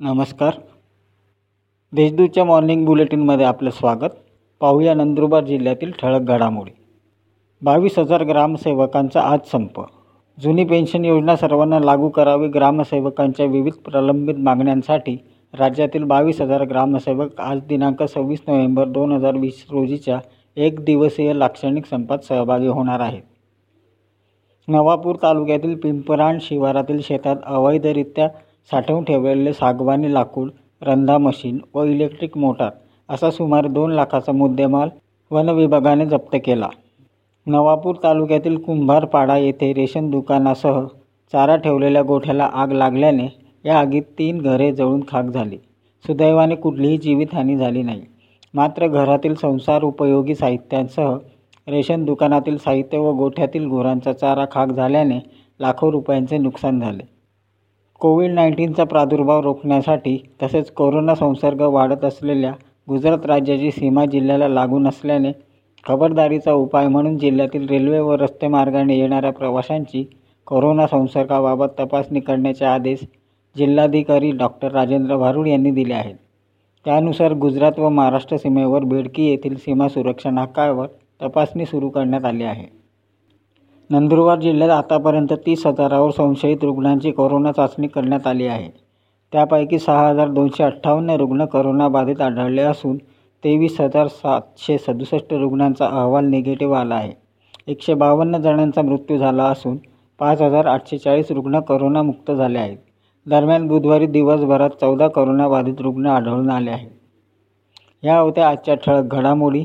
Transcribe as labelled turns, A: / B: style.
A: नमस्कार. देशदूतच्या मॉर्निंग बुलेटिनमध्ये आपलं स्वागत. पाहूया नंदुरबार जिल्ह्यातील ठळक घडामोडी. बावीस हजार ग्रामसेवकांचा आज संप. जुनी पेन्शन योजना सर्वांना लागू करावी ग्रामसेवकांच्या विविध प्रलंबित मागण्यांसाठी राज्यातील बावीस हजार ग्रामसेवक आज दिनांक सव्वीस नोव्हेंबर दोन हजार वीस रोजीच्या एक दिवसीय लाक्षणिक संपात सहभागी होणार आहेत. नवापूर तालुक्यातील पिंपराण शिवारातील शेतात अवैधरित्या साठवून ठेवलेले सागवानी लाकूड रंधा मशीन व इलेक्ट्रिक मोटार असा सुमारे दोन लाखाचा मुद्देमाल वन विभागाने जप्त केला. नवापूर तालुक्यातील कुंभारपाडा येथे रेशन दुकानासह चारा ठेवलेल्या गोठ्याला आग लागल्याने या आगीत तीन घरे जळून खाक झाली. सुदैवाने कुठलीही जीवितहानी झाली नाही. मात्र घरातील संसार उपयोगी साहित्यांसह रेशन दुकानातील साहित्य व गोठ्यातील गुरांचा चारा खाक झाल्याने लाखो रुपयांचे नुकसान झाले. कोविड नाईन्टीनचा प्रादुर्भाव रोखण्यासाठी तसेच कोरोना संसर्ग वाढत असलेल्या गुजरात राज्याची सीमा जिल्ह्याला लागून असल्याने खबरदारीचा उपाय म्हणून जिल्ह्यातील रेल्वे व रस्ते मार्गाने येणाऱ्या प्रवाशांची कोरोना संसर्गाबाबत तपासणी करण्याचे आदेश जिल्हाधिकारी डॉक्टर राजेंद्र भारुड यांनी दिले आहेत. त्यानुसार गुजरात व महाराष्ट्र सीमेवर बेडकी येथील सीमा सुरक्षा नाक्यावर तपासणी सुरू करण्यात आली आहे. नंदुरबार जिल्ह्यात आतापर्यंत तीस हजारावर संशयित रुग्णांची कोरोना चाचणी करण्यात आली आहे. त्यापैकी सहा हजार दोनशे अठ्ठावन्न रुग्ण करोनाबाधित आढळले असून तेवीस हजार सातशे सदुसष्ट रुग्णांचा अहवाल निगेटिव्ह आला आहे. एकशे बावन्न जणांचा मृत्यू झाला असून पाच हजार आठशे चाळीस रुग्ण करोनामुक्त झाले आहेत. दरम्यान बुधवारी दिवसभरात चौदा करोनाबाधित रुग्ण आढळून आले आहेत. ह्या होत्या आजच्या ठळक घडामोडी.